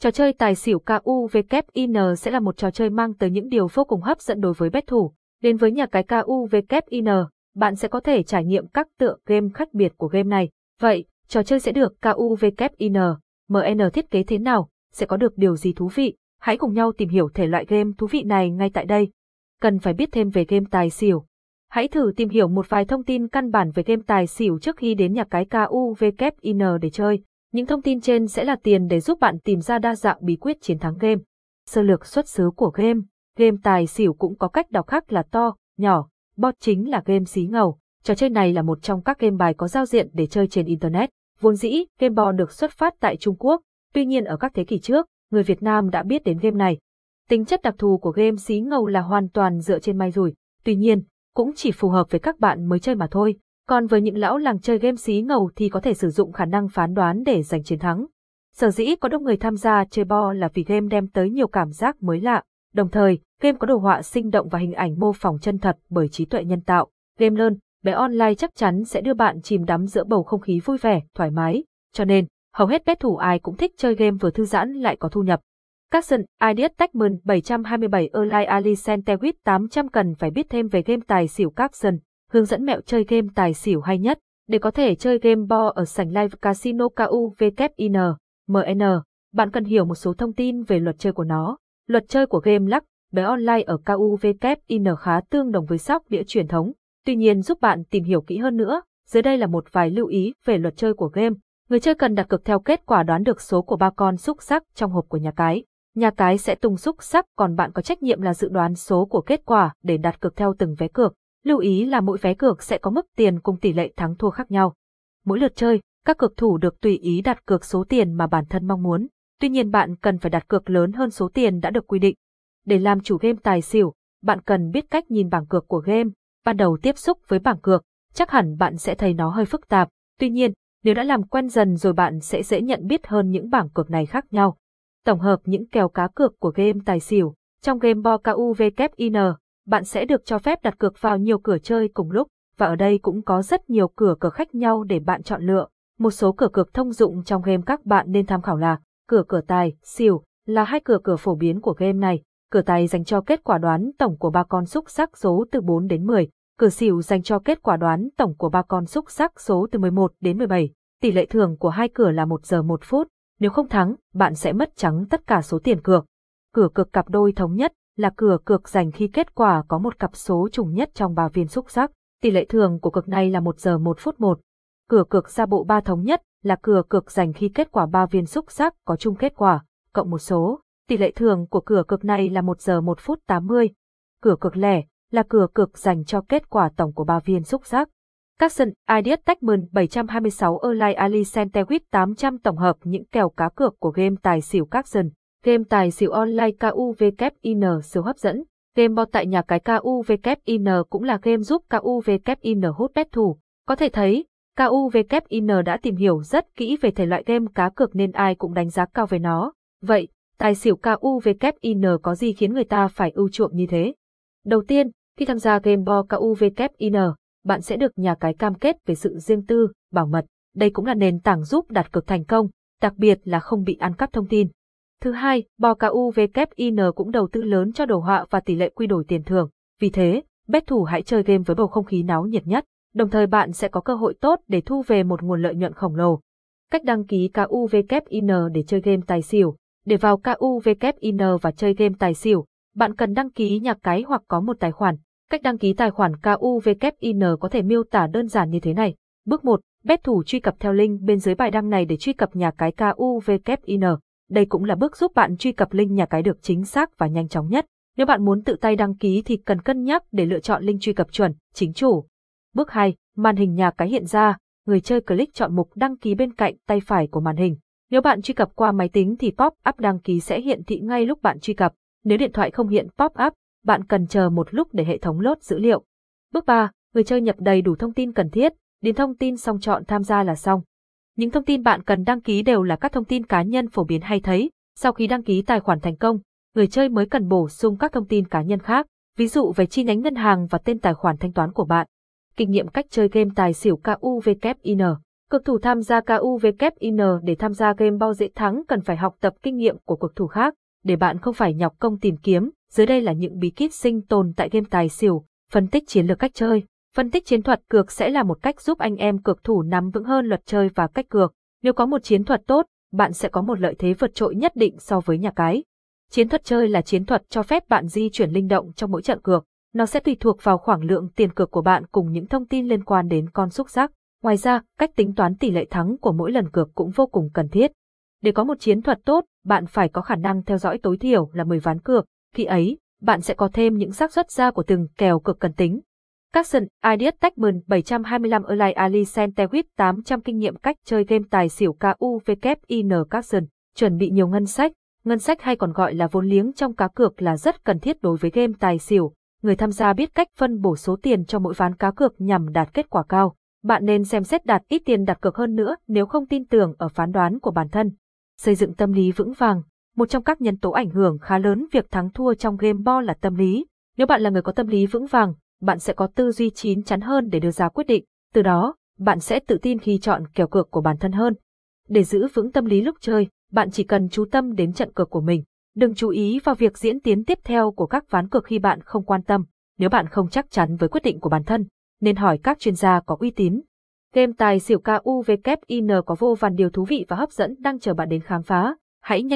Trò chơi tài xỉu KUVKIN sẽ là một trò chơi mang tới những điều vô cùng hấp dẫn đối với bet thủ. Đến với nhà cái KUVKIN, bạn sẽ có thể trải nghiệm các tựa game khác biệt của game này. Vậy, trò chơi sẽ được KUVKIN, MN thiết kế thế nào, sẽ có được điều gì thú vị? Hãy cùng nhau tìm hiểu thể loại game thú vị này ngay tại đây. Cần phải biết thêm về game tài xỉu. Hãy thử tìm hiểu một vài thông tin căn bản về game tài xỉu trước khi đến nhà cái KUVKIN để chơi. Những thông tin trên sẽ là tiền để giúp bạn tìm ra đa dạng bí quyết chiến thắng game. Sơ lược xuất xứ của game. Game tài xỉu cũng có cách đọc khác là to, nhỏ. Bot chính là game xí ngầu. Trò chơi này là một trong các game bài có giao diện để chơi trên Internet. Vốn dĩ, game bò được xuất phát tại Trung Quốc, tuy nhiên ở các thế kỷ trước, người Việt Nam đã biết đến game này. Tính chất đặc thù của game xí ngầu là hoàn toàn dựa trên may rủi, tuy nhiên, cũng chỉ phù hợp với các bạn mới chơi mà thôi. Còn với những lão làng chơi game xí ngầu thì có thể sử dụng khả năng phán đoán để giành chiến thắng. Sở dĩ có đông người tham gia chơi bo là vì game đem tới nhiều cảm giác mới lạ, đồng thời, game có đồ họa sinh động và hình ảnh mô phỏng chân thật bởi trí tuệ nhân tạo. Game lớn, bé online chắc chắn sẽ đưa bạn chìm đắm giữa bầu không khí vui vẻ, thoải mái, cho nên, hầu hết bet thủ ai cũng thích chơi game vừa thư giãn lại có thu nhập. Capson, Ideas Techman 727 Erlai Ali Centewit 800 cần phải biết thêm về game tài xỉu Capson, hướng dẫn mẹo chơi game tài xỉu hay nhất. Để có thể chơi game bo ở sảnh live casino KUVKIN, MN, bạn cần hiểu một số thông tin về luật chơi của nó. Luật chơi của game lắc, bé online ở KUVKIN khá tương đồng với sóc đĩa truyền thống, tuy nhiên giúp bạn tìm hiểu kỹ hơn nữa. Dưới đây là một vài lưu ý về luật chơi của game. Người chơi cần đặt cược theo kết quả đoán được số của ba con xúc sắc trong hộp của nhà cái. Nhà cái sẽ tung xúc sắc còn bạn có trách nhiệm là dự đoán số của kết quả để đặt cược theo từng vé cược. Lưu ý là mỗi vé cược sẽ có mức tiền cùng tỷ lệ thắng thua khác nhau. Mỗi lượt chơi, các cược thủ được tùy ý đặt cược số tiền mà bản thân mong muốn. Tuy nhiên bạn cần phải đặt cược lớn hơn số tiền đã được quy định. Để làm chủ game tài xỉu, bạn cần biết cách nhìn bảng cược của game. Ban đầu tiếp xúc với bảng cược, chắc hẳn bạn sẽ thấy nó hơi phức tạp. Tuy nhiên, nếu đã làm quen dần rồi bạn sẽ dễ nhận biết hơn những bảng cược này khác nhau. Tổng hợp những kèo cá cược của game tài xỉu. Trong game Bo KUVKIN, bạn sẽ được cho phép đặt cược vào nhiều cửa chơi cùng lúc, và ở đây cũng có rất nhiều cửa cược khác nhau để bạn chọn lựa. Một số cửa cược thông dụng trong game các bạn nên tham khảo là cửa cửa tài, xỉu, là hai cửa cửa phổ biến của game này. Cửa tài dành cho kết quả đoán tổng của ba con xúc sắc số từ 4 đến 10, cửa xỉu dành cho kết quả đoán tổng của ba con xúc sắc số từ 11 đến 17. Tỷ lệ thưởng của hai cửa là 1 giờ 1 phút, nếu không thắng, bạn sẽ mất trắng tất cả số tiền cược. Cửa cược cặp đôi thống nhất là cửa cược dành khi kết quả có một cặp số trùng nhất trong ba viên xúc giác, Tỷ lệ thường của cược này là 1 giờ 1 phút 1. Cửa cược ra bộ ba thống nhất là cửa cược dành khi kết quả ba viên xúc giác có chung kết quả, cộng một số. Tỷ lệ thường của cửa cược này là 1 giờ 1 phút 80. Cửa cược lẻ là cửa cược dành cho kết quả tổng của ba viên xúc giác. Các sân Ideas Techman 726 Erlai Ali Centewit 800 tổng hợp những kèo cá cược của game tài xỉu các Capson. Game tài xỉu online KUVKIN siêu hấp dẫn. Game bot tại nhà cái KUVKIN cũng là game giúp KUVKIN hút bet thủ. Có thể thấy, KUVKIN đã tìm hiểu rất kỹ về thể loại game cá cược nên ai cũng đánh giá cao về nó. Vậy, tài xỉu KUVKIN có gì khiến người ta phải ưu chuộng như thế? Đầu tiên, khi tham gia game bo KUVKIN, bạn sẽ được nhà cái cam kết về sự riêng tư, bảo mật. Đây cũng là nền tảng giúp đặt cược thành công, đặc biệt là không bị ăn cắp thông tin. Thứ hai, bò KUVKIN cũng đầu tư lớn cho đồ họa và tỷ lệ quy đổi tiền thưởng. Vì thế, bet thủ hãy chơi game với bầu không khí náo nhiệt nhất, đồng thời bạn sẽ có cơ hội tốt để thu về một nguồn lợi nhuận khổng lồ. Cách đăng ký KUVKIN để chơi game tài xỉu. Để vào KUVKIN và chơi game tài xỉu, bạn cần đăng ký nhà cái hoặc có một tài khoản. Cách đăng ký tài khoản KUVKIN có thể miêu tả đơn giản như thế này. Bước 1. Bet thủ truy cập theo link bên dưới bài đăng này để truy cập nhà cái KUVKIN. Đây cũng là bước giúp bạn truy cập link nhà cái được chính xác và nhanh chóng nhất. Nếu bạn muốn tự tay đăng ký thì cần cân nhắc để lựa chọn link truy cập chuẩn, chính chủ. Bước 2. Màn hình nhà cái hiện ra, người chơi click chọn mục đăng ký bên cạnh tay phải của màn hình. Nếu bạn truy cập qua máy tính thì pop-up đăng ký sẽ hiện thị ngay lúc bạn truy cập. Nếu điện thoại không hiện pop-up, bạn cần chờ một lúc để hệ thống lốt dữ liệu. Bước 3. Người chơi nhập đầy đủ thông tin cần thiết, điền thông tin xong chọn tham gia là xong. Những thông tin bạn cần đăng ký đều là các thông tin cá nhân phổ biến hay thấy. Sau khi đăng ký tài khoản thành công, người chơi mới cần bổ sung các thông tin cá nhân khác, ví dụ về chi nhánh ngân hàng và tên tài khoản thanh toán của bạn. Kinh nghiệm cách chơi game tài xỉu KUVKIN Cực thủ tham gia KUVKIN để tham gia game bao dễ thắng cần phải học tập kinh nghiệm của cực thủ khác, để bạn không phải nhọc công tìm kiếm. Dưới đây là những bí kíp sinh tồn tại game tài xỉu, phân tích chiến lược cách chơi. Phân tích chiến thuật cược sẽ là một cách giúp anh em cược thủ nắm vững hơn luật chơi và cách cược. Nếu có một chiến thuật tốt, bạn sẽ có một lợi thế vượt trội nhất định so với nhà cái. Chiến thuật chơi là chiến thuật cho phép bạn di chuyển linh động trong mỗi trận cược. Nó sẽ tùy thuộc vào khoảng lượng tiền cược của bạn cùng những thông tin liên quan đến con xúc giác. Ngoài ra, cách tính toán tỷ lệ thắng của mỗi lần cược cũng vô cùng cần thiết. Để có một chiến thuật tốt, bạn phải có khả năng theo dõi tối thiểu là 10 ván cược. Khi ấy, bạn sẽ có thêm những xác suất ra của từng kèo cược cần tính. Capson, Ideas Techman 725 Erlai Ali Sentewit 800 kinh nghiệm cách chơi game tài xỉu KUVKIN Capson, chuẩn bị nhiều ngân sách. Ngân sách hay còn gọi là vốn liếng trong cá cược là rất cần thiết đối với game tài xỉu. Người tham gia biết cách phân bổ số tiền cho mỗi ván cá cược nhằm đạt kết quả cao. Bạn nên xem xét đặt ít tiền đặt cược hơn nữa nếu không tin tưởng ở phán đoán của bản thân. Xây dựng tâm lý vững vàng. Một trong các nhân tố ảnh hưởng khá lớn việc thắng thua trong game bo là tâm lý. Nếu bạn là người có tâm lý vững vàng, bạn sẽ có tư duy chín chắn hơn để đưa ra quyết định, từ đó, bạn sẽ tự tin khi chọn kèo cược của bản thân hơn. Để giữ vững tâm lý lúc chơi, bạn chỉ cần chú tâm đến trận cược của mình, đừng chú ý vào việc diễn tiến tiếp theo của các ván cược khi bạn không quan tâm. Nếu bạn không chắc chắn với quyết định của bản thân, nên hỏi các chuyên gia có uy tín. Game tài xỉu KUVKIN có vô vàn điều thú vị và hấp dẫn đang chờ bạn đến khám phá. Hãy nhanh